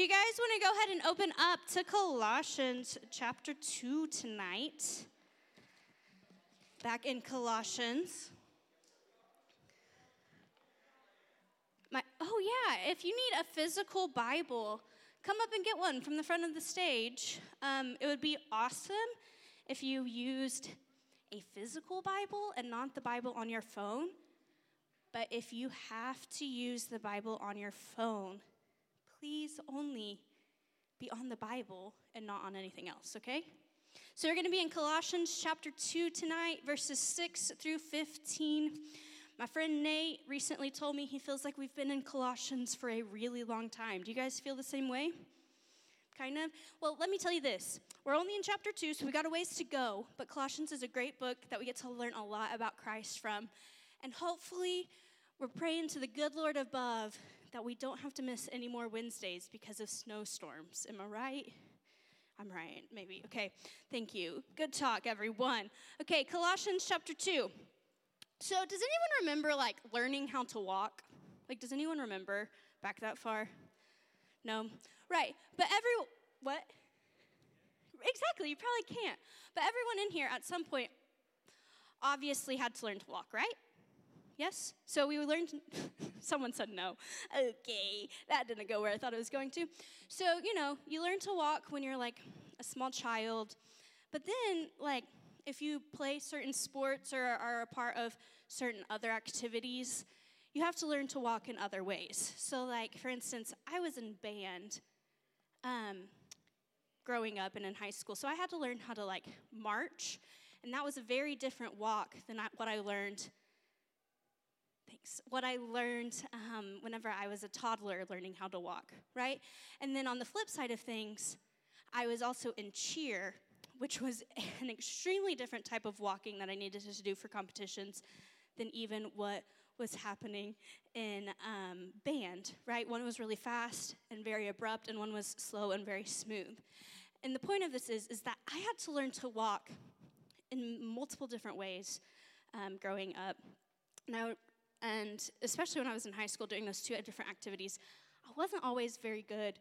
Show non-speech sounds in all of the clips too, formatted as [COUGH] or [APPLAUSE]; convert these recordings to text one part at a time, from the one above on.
you guys want to go ahead and open up to Colossians chapter 2 tonight, back in Colossians. My, oh, yeah, if you need a physical Bible, come up and get one from the front of the stage. Um, it would be awesome if you used a physical Bible and not the Bible on your phone. But if you have to use the Bible on your phone, please only be on the Bible and not on anything else, okay? So we're going to be in Colossians chapter 2 tonight, verses 6 through 15. My friend Nate recently told me he feels like we've been in Colossians for a really long time. Do you guys feel the same way? Kind of? Well, let me tell you this. We're only in chapter 2, so we got a ways to go, but Colossians is a great book that we get to learn a lot about Christ from. And hopefully, we're praying to the good Lord above that we don't have to miss any more Wednesdays because of snowstorms. Am I right? I'm right, maybe. Okay, thank you. Good talk, everyone. Okay, Colossians chapter 2. So, does anyone remember like learning how to walk? Like, does anyone remember back that far? No? Right. But every, what? Exactly, you probably can't. But everyone in here at some point obviously had to learn to walk, right? Yes? So we learned, [LAUGHS] someone said no. Okay, that didn't go where I thought it was going to. So, you know, you learn to walk when you're like a small child. But then, like, if you play certain sports or are a part of certain other activities, you have to learn to walk in other ways. So, like, for instance, I was in band um, growing up and in high school. So I had to learn how to, like, march. And that was a very different walk than what I learned What I learned um, whenever I was a toddler learning how to walk, right? And then on the flip side of things, I was also in cheer, which was [LAUGHS] an extremely different type of walking that I needed to do for competitions than even what was happening in um, band, right? One was really fast and very abrupt, and one was slow and very smooth. And the point of this is, is that I had to learn to walk in multiple different ways um, growing up. Now, and especially when I was in high school doing those two different activities, I wasn't always very good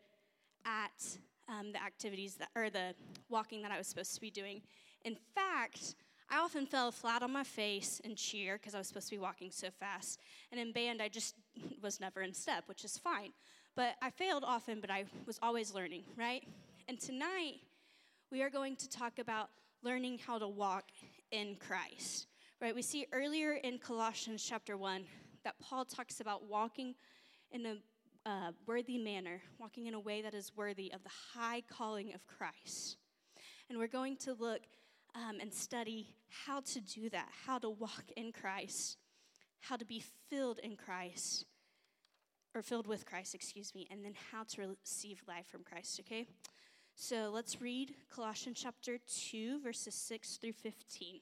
at um, the activities that, or the walking that I was supposed to be doing. In fact, I often fell flat on my face in cheer because I was supposed to be walking so fast. And in band, I just [LAUGHS] was never in step, which is fine. But I failed often, but I was always learning, right? And tonight, we are going to talk about learning how to walk in Christ right? We see earlier in Colossians chapter 1 that Paul talks about walking in a uh, worthy manner, walking in a way that is worthy of the high calling of Christ. And we're going to look um, and study how to do that, how to walk in Christ, how to be filled in Christ, or filled with Christ, excuse me, and then how to receive life from Christ, okay? So let's read Colossians chapter 2, verses 6 through 15.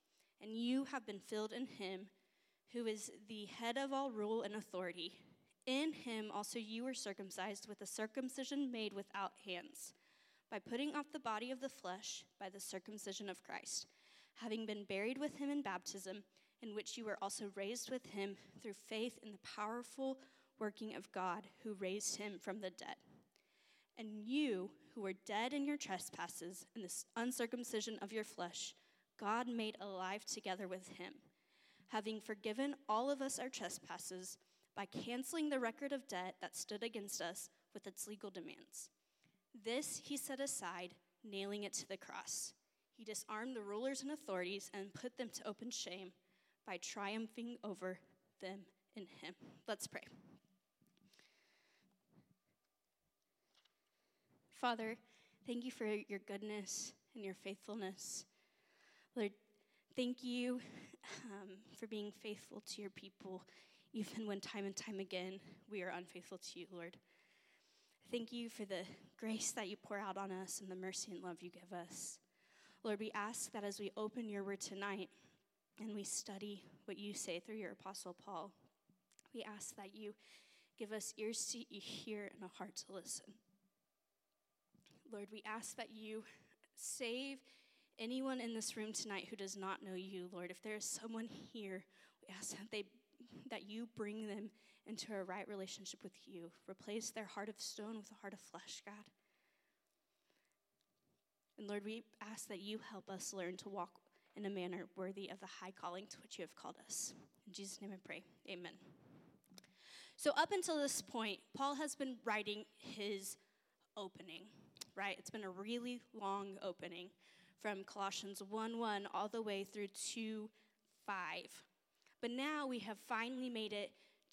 and you have been filled in him who is the head of all rule and authority. In him also you were circumcised with a circumcision made without hands, by putting off the body of the flesh by the circumcision of Christ, having been buried with him in baptism, in which you were also raised with him through faith in the powerful working of God who raised him from the dead. And you, who were dead in your trespasses and the uncircumcision of your flesh, God made alive together with him, having forgiven all of us our trespasses by canceling the record of debt that stood against us with its legal demands. This he set aside, nailing it to the cross. He disarmed the rulers and authorities and put them to open shame by triumphing over them in him. Let's pray. Father, thank you for your goodness and your faithfulness. Lord, thank you um, for being faithful to your people, even when time and time again we are unfaithful to you, Lord. Thank you for the grace that you pour out on us and the mercy and love you give us. Lord, we ask that as we open your word tonight and we study what you say through your apostle Paul, we ask that you give us ears to hear and a heart to listen. Lord, we ask that you save anyone in this room tonight who does not know you, Lord. If there is someone here, we ask that they that you bring them into a right relationship with you. Replace their heart of stone with a heart of flesh, God. And Lord, we ask that you help us learn to walk in a manner worthy of the high calling to which you have called us. In Jesus' name I pray. Amen. So, up until this point, Paul has been writing his opening, right? It's been a really long opening from Colossians 1 1 all the way through 2 5. But now we have finally made it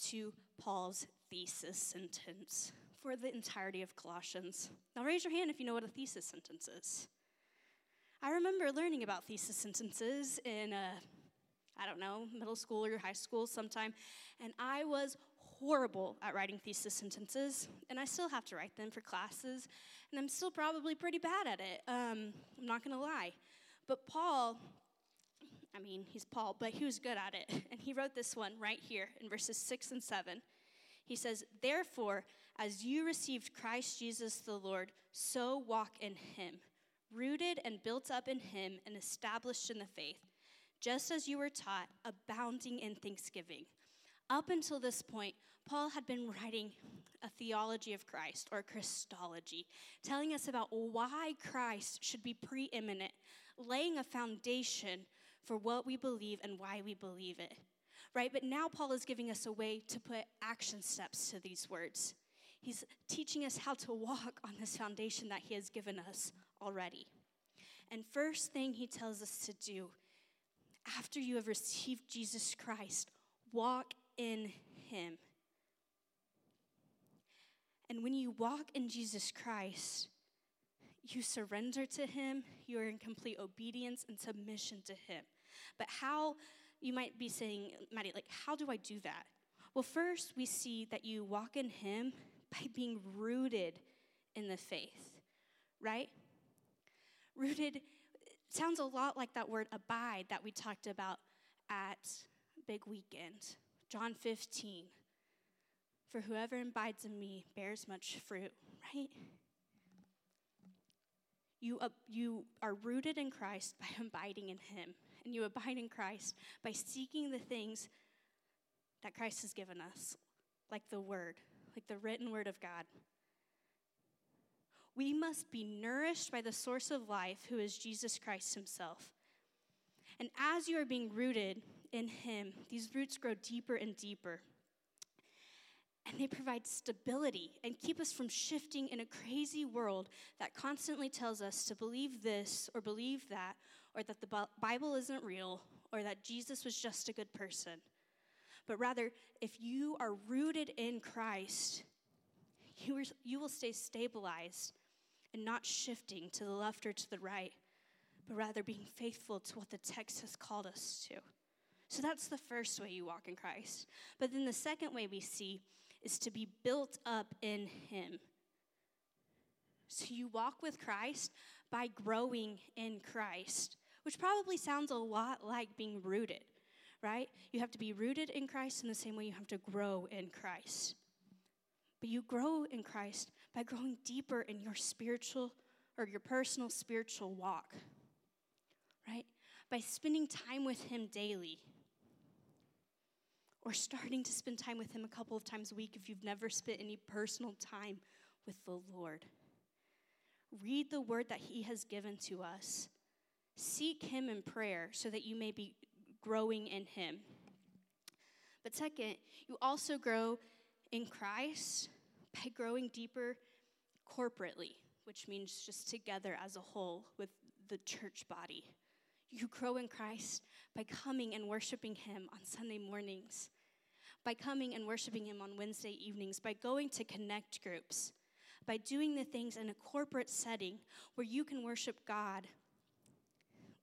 to Paul's thesis sentence for the entirety of Colossians. Now, raise your hand if you know what a thesis sentence is. I remember learning about thesis sentences in, uh, I don't know, middle school or high school sometime, and I was horrible at writing thesis sentences, and I still have to write them for classes, and I'm still probably pretty bad at it. Um, I'm not gonna lie. But Paul I mean, he's Paul, but he was good at it. [LAUGHS] And he wrote this one right here in verses 6 and 7. He says, Therefore, as you received Christ Jesus the Lord, so walk in him, rooted and built up in him and established in the faith, just as you were taught, abounding in thanksgiving. Up until this point, Paul had been writing a theology of Christ or Christology, telling us about why Christ should be preeminent, laying a foundation for what we believe and why we believe it. Right? But now Paul is giving us a way to put action steps to these words. He's teaching us how to walk on this foundation that he has given us already. And first thing he tells us to do after you have received Jesus Christ, walk in him. And when you walk in Jesus Christ, you surrender to him, you are in complete obedience and submission to him. But how, you might be saying, Maddie, like, how do I do that? Well, first, we see that you walk in Him by [LAUGHS] being rooted in the faith, right? Rooted sounds a lot like that word abide that we talked about at Big Weekend, John 15. For whoever abides in me bears much fruit, right? You, uh, you are rooted in Christ by [LAUGHS] abiding in Him and you abide in Christ by seeking the things that Christ has given us, like the Word, like the written Word of God. We must be nourished by the source of life, who is Jesus Christ Himself. And as you are being rooted in Him, these roots grow deeper and deeper. And they provide stability and keep us from shifting in a crazy world that constantly tells us to believe this or believe that or that the Bible isn't real, or that Jesus was just a good person. But rather, if you are rooted in Christ, you, are, you will stay stabilized and not shifting to the left or to the right, but rather being faithful to what the text has called us to. So that's the first way you walk in Christ. But then the second way we see is to be built up in Him. So you walk with Christ by growing in Christ which probably sounds a lot like being rooted, right? You have to be rooted in Christ in the same way you have to grow in Christ. But you grow in Christ by growing deeper in your spiritual or your personal spiritual walk, right? By spending time with Him daily. Or starting to spend time with Him a couple of times a week if you've never spent any personal time with the Lord. Read the word that He has given to us Seek Him in prayer so that you may be growing in Him. But second, you also grow in Christ by growing deeper corporately, which means just together as a whole with the church body. You grow in Christ by coming and worshiping Him on Sunday mornings, by coming and worshiping Him on Wednesday evenings, by going to connect groups, by doing the things in a corporate setting where you can worship God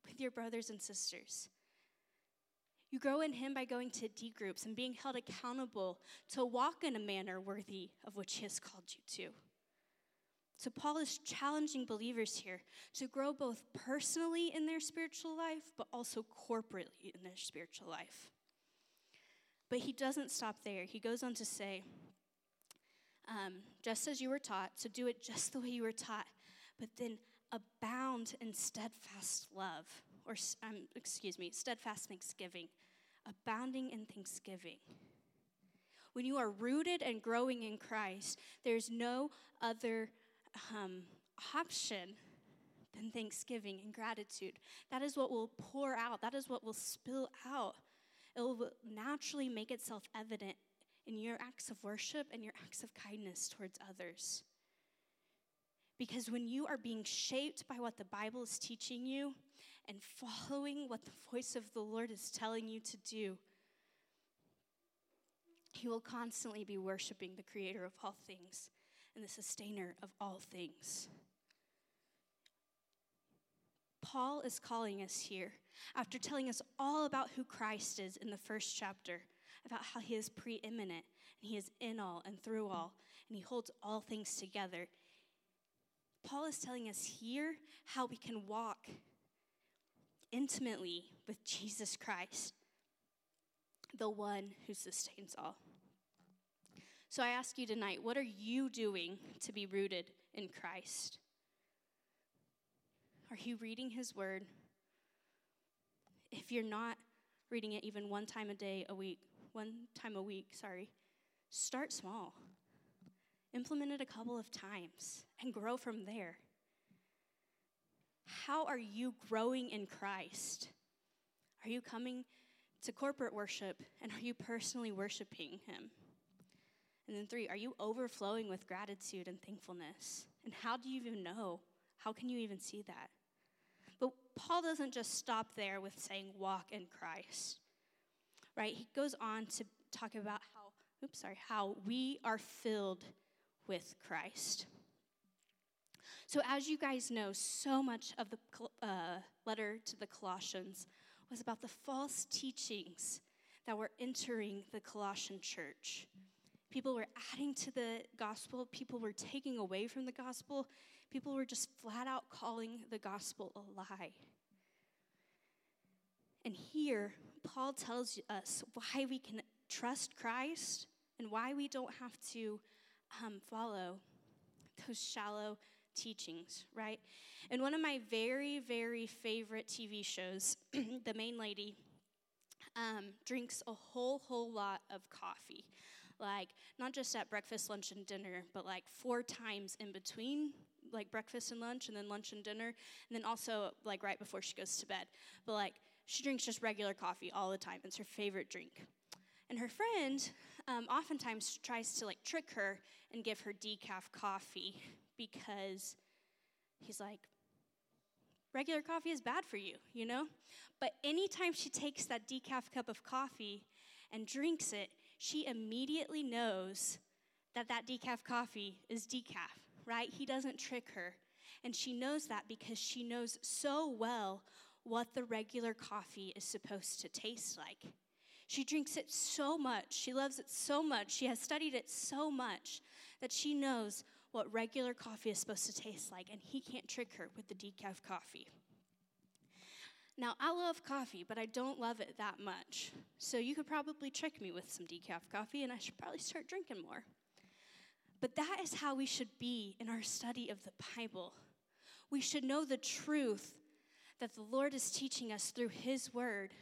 with your brothers and sisters. You grow in Him by going to D groups and being held accountable to walk in a manner worthy of which He has called you to. So, Paul is challenging believers here to grow both personally in their spiritual life, but also corporately in their spiritual life. But he doesn't stop there. He goes on to say, um, just as you were taught, so do it just the way you were taught, but then abound in steadfast love, or um, excuse me, steadfast thanksgiving, abounding in thanksgiving. When you are rooted and growing in Christ, there's no other um, option than thanksgiving and gratitude. That is what will pour out, that is what will spill out. It will naturally make itself evident in your acts of worship and your acts of kindness towards others. Because when you are being shaped by what the Bible is teaching you and following what the voice of the Lord is telling you to do, you will constantly be worshiping the creator of all things and the sustainer of all things. Paul is calling us here after telling us all about who Christ is in the first chapter, about how he is preeminent and he is in all and through all, and he holds all things together. Paul is telling us here how we can walk intimately with Jesus Christ, the one who sustains all. So I ask you tonight, what are you doing to be rooted in Christ? Are you reading His Word? If you're not reading it even one time a day, a week, one time a week, sorry, start small. Implement it a couple of times and grow from there. How are you growing in Christ? Are you coming to corporate worship and are you personally worshiping Him? And then, three, are you overflowing with gratitude and thankfulness? And how do you even know? How can you even see that? But Paul doesn't just stop there with saying walk in Christ, right? He goes on to talk about how, oops, sorry, how we are filled with Christ. So, as you guys know, so much of the uh, letter to the Colossians was about the false teachings that were entering the Colossian church. People were adding to the gospel, people were taking away from the gospel, people were just flat out calling the gospel a lie. And here, Paul tells us why we can trust Christ and why we don't have to um, follow those shallow teachings, right? And one of my very, very favorite TV shows, [CLEARS THROAT] the main lady um, drinks a whole, whole lot of coffee like not just at breakfast, lunch, and dinner, but like four times in between, like breakfast and lunch, and then lunch and dinner, and then also like right before she goes to bed. But like she drinks just regular coffee all the time. It's her favorite drink. And her friend um, oftentimes tries to like trick her and give her decaf coffee because he's like, regular coffee is bad for you, you know? But anytime she takes that decaf cup of coffee and drinks it, she immediately knows that that decaf coffee is decaf, right? He doesn't trick her. And she knows that because she knows so well what the regular coffee is supposed to taste like. She drinks it so much, she loves it so much, she has studied it so much that she knows what regular coffee is supposed to taste like, and he can't trick her with the decaf coffee. Now, I love coffee, but I don't love it that much. So you could probably trick me with some decaf coffee, and I should probably start drinking more. But that is how we should be in our study of the Bible. We should know the truth that the Lord is teaching us through His Word,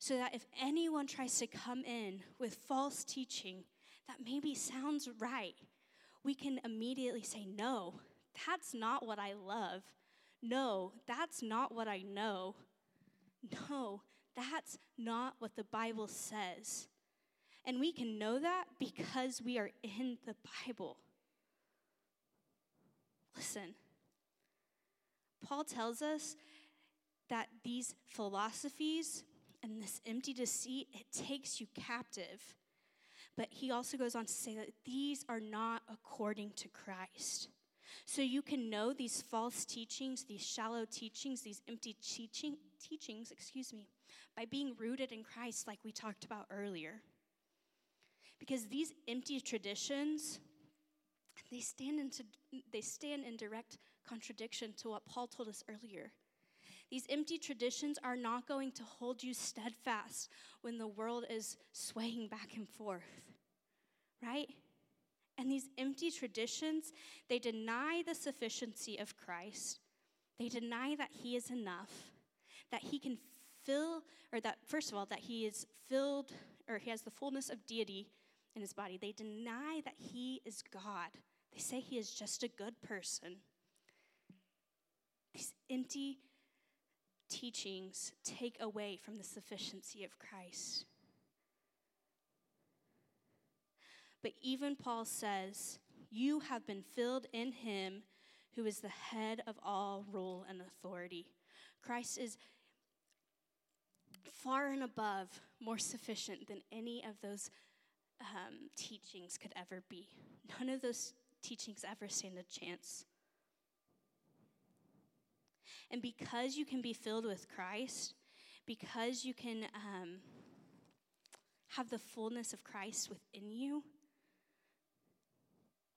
so that if anyone tries to come in with false teaching that maybe sounds right, we can immediately say, No, that's not what I love. No, that's not what I know. No, that's not what the Bible says. And we can know that because we are in the Bible. Listen, Paul tells us that these philosophies and this empty deceit, it takes you captive. But he also goes on to say that these are not according to Christ. So you can know these false teachings, these shallow teachings, these empty teaching, teachings, excuse me, by being rooted in Christ, like we talked about earlier. Because these empty traditions, They stand, into, they stand in direct contradiction to what Paul told us earlier. These empty traditions are not going to hold you steadfast when the world is swaying back and forth, right? And these empty traditions, they deny the sufficiency of Christ. They deny that he is enough, that he can fill, or that, first of all, that he is filled, or he has the fullness of deity in his body. They deny that he is God. They say he is just a good person. These empty teachings take away from the sufficiency of Christ. But even Paul says, You have been filled in him who is the head of all rule and authority. Christ is far and above more sufficient than any of those um, teachings could ever be. None of those teachings ever stand a chance. And because you can be filled with Christ, because you can um, have the fullness of Christ within you,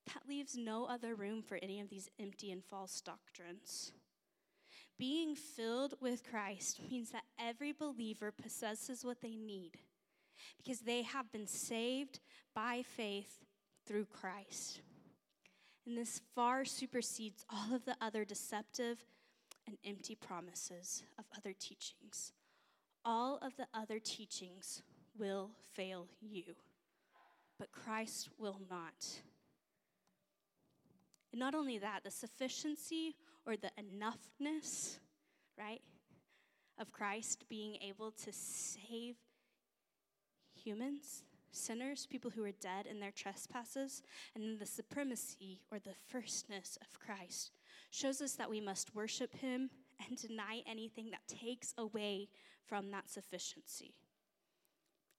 that leaves no other room for any of these empty and false doctrines. Being filled with Christ means that every believer possesses what they need because they have been saved by faith through Christ. And this far supersedes all of the other deceptive and empty promises of other teachings. All of the other teachings will fail you, but Christ will not. And not only that, the sufficiency or the enoughness, right, of Christ being able to save humans, sinners, people who are dead in their trespasses, and then the supremacy or the firstness of Christ shows us that we must worship him and deny anything that takes away from that sufficiency.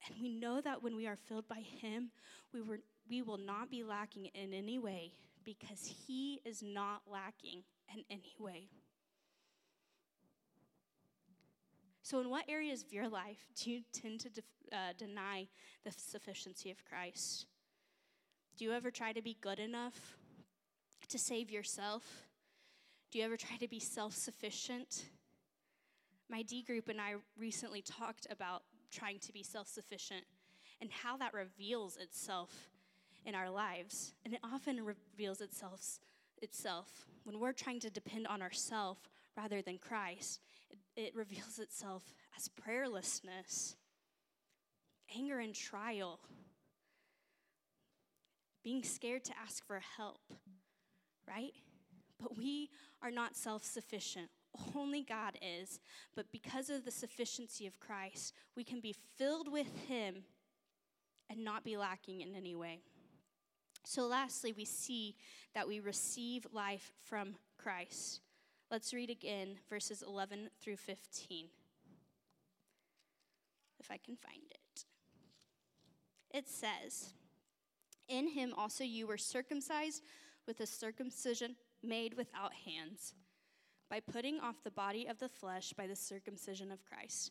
And we know that when we are filled by him, we, were, we will not be lacking in any way because he is not lacking in any way. So, in what areas of your life do you tend to uh, deny the sufficiency of Christ? Do you ever try to be good enough to save yourself? Do you ever try to be self sufficient? My D group and I recently talked about trying to be self sufficient and how that reveals itself in our lives. And it often reveals itself, itself when we're trying to depend on ourselves rather than Christ. It, it reveals itself as prayerlessness, anger and trial, being scared to ask for help, right? But we are not self sufficient. Only God is. But because of the sufficiency of Christ, we can be filled with Him and not be lacking in any way. So, lastly, we see that we receive life from Christ. Let's read again verses 11 through 15. If I can find it. It says, In him also you were circumcised with a circumcision made without hands, by putting off the body of the flesh by the circumcision of Christ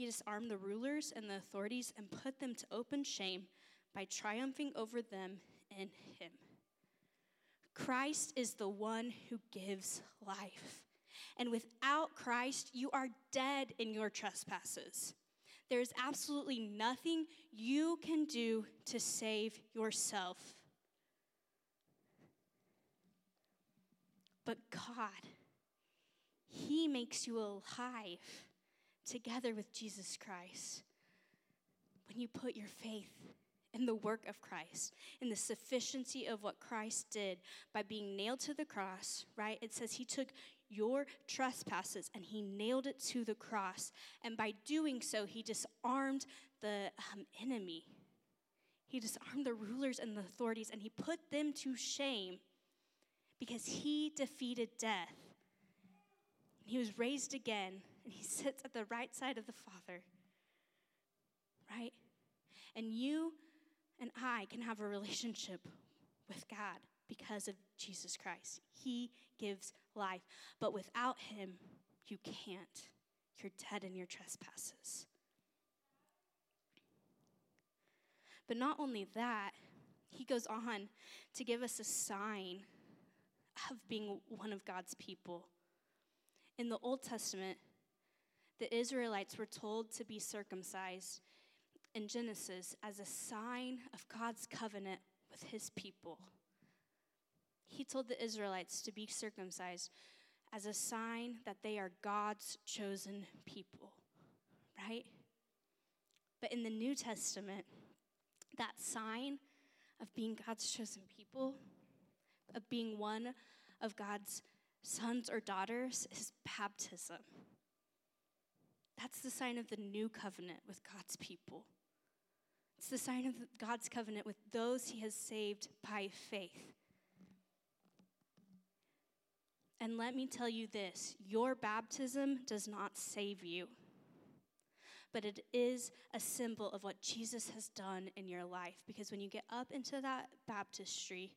He disarmed the rulers and the authorities and put them to open shame by triumphing over them in him. Christ is the one who gives life. And without Christ, you are dead in your trespasses. There is absolutely nothing you can do to save yourself. But God, He makes you alive together with Jesus Christ. When you put your faith in the work of Christ, in the sufficiency of what Christ did by being nailed to the cross, right? It says he took your trespasses and he nailed it to the cross. And by doing so, he disarmed the um, enemy. He disarmed the rulers and the authorities and he put them to shame. because he defeated death. He was raised again, and he [LAUGHS] sits at the right side of the Father. Right? And you and I can have a relationship with God because of Jesus Christ. He gives life. But without him, you can't. You're dead in your trespasses. But not only that, he goes on to give us a sign of being one of God's people. In the Old Testament, the Israelites were told to be circumcised in Genesis as a sign of God's covenant with his people. He told the Israelites to be circumcised as a sign that they are God's chosen people, right? But in the New Testament, that sign of being God's chosen people, of being one of God's sons or daughters, is baptism. That's the sign of the new covenant with God's people. It's the sign of God's covenant with those he has saved by faith. And let me tell you this your baptism does not save you, but it is a symbol of what Jesus has done in your life. Because when you get up into that baptistry,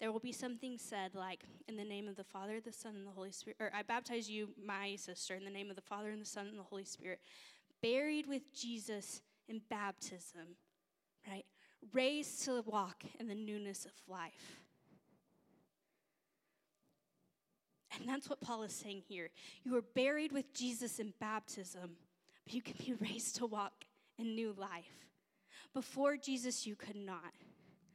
there will be something said like, In the name of the Father, the Son, and the Holy Spirit, or I baptize you, my sister, in the name of the Father, and the Son, and the Holy Spirit, buried with Jesus in baptism, right? Raised to walk in the newness of life. And that's what Paul is saying here. You were buried with Jesus in baptism, but you can be [LAUGHS] raised to walk in new life. Before Jesus, you could not,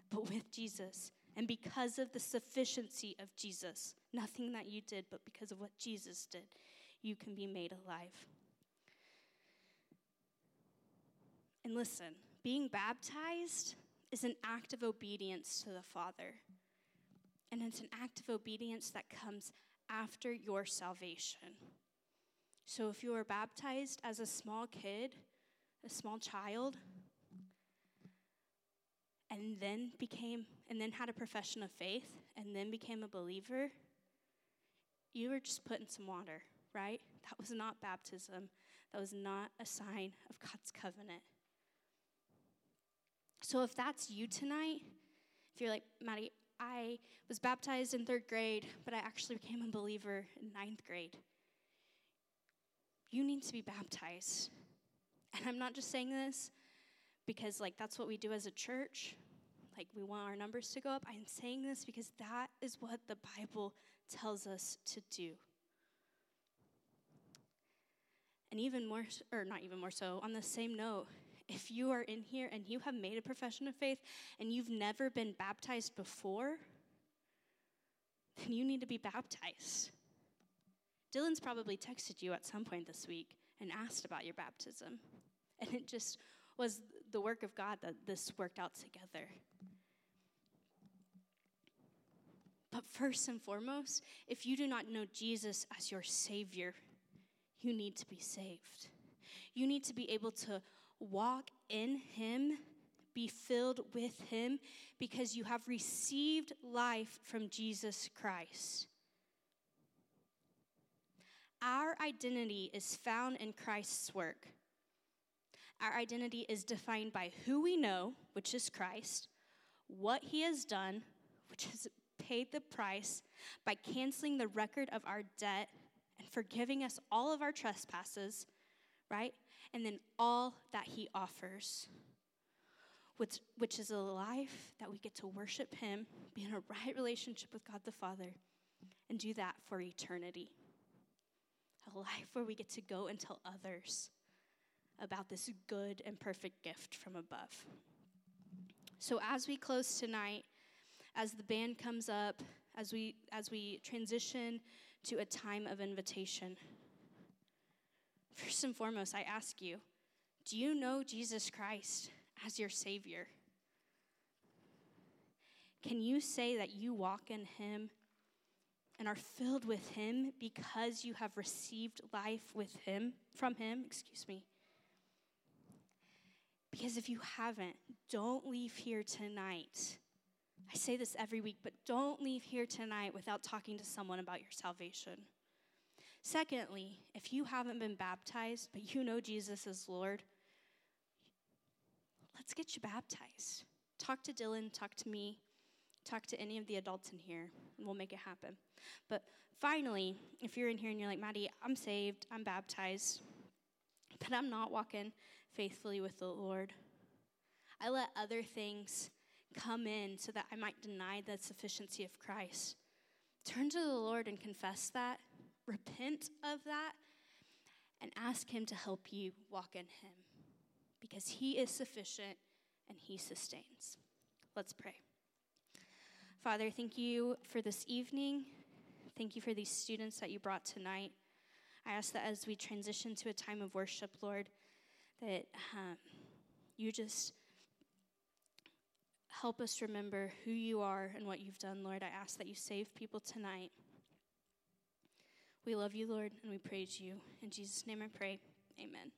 but with Jesus, and because of the sufficiency of Jesus, nothing that you did, but because of what Jesus did, you can be made alive. And listen, being baptized is an act of obedience to the Father. And it's an act of obedience that comes after your salvation. So if you were baptized as a small kid, a small child, and then became and then had a profession of faith and then became a believer, you were just put in some water, right? That was not baptism. That was not a sign of God's covenant. So if that's you tonight, if you're like, Maddie, I was baptized in third grade, but I actually became a believer in ninth grade. You need to be baptized. And I'm not just saying this because, like, that's what we do as a church. Like, we want our numbers to go up. I'm saying this because that is what the Bible tells us to do. And even more, or not even more so, on the same note, if you are in here and you have made a profession of faith and you've never been baptized before, then you need to be baptized. Dylan's probably texted you at some point this week and asked about your baptism. And it just was the work of God that this worked out together. But first and foremost, if you do not know Jesus as your Savior, you need to be saved. You need to be able to walk in Him, be filled with Him, because you have received life from Jesus Christ. Our identity is found in Christ's work. Our identity is defined by who we know, which is Christ, what He has done, which has paid the price by canceling the record of our debt and forgiving us all of our trespasses, right? and then all that He offers, which, which is a life that we get to worship Him, be in a right relationship with God the Father, and do that for eternity. A life where we get to go and tell others about this good and perfect gift from above. So as we close tonight, as the band comes up, as we as we transition to a time of invitation, First and foremost, I ask you do you know Jesus Christ as your Savior? Can you say that you walk in Him and are filled with Him because you have received life with Him, from Him? Excuse me. Because if you haven't, don't leave here tonight I say this every week, but don't leave here tonight without talking to someone about your salvation. Secondly, if you haven't been baptized, but you know Jesus is Lord, let's get you baptized. Talk to Dylan, talk to me, talk to any of the adults in here, and we'll make it happen. But finally, if you're in here and you're like, Maddie, I'm saved, I'm baptized, but I'm not walking faithfully with the Lord, I let other things come in so that I might deny the sufficiency of Christ. Turn to the Lord and confess that, repent of that, and ask Him to help you walk in Him because He is sufficient and He sustains. Let's pray. Father, thank you for this evening. Thank you for these students that you brought tonight. I ask that as we transition to a time of worship, Lord, that um, you just help us remember who you are and what you've done, Lord. I ask that you save people tonight. We love you, Lord, and we praise you. In Jesus' name I pray. Amen.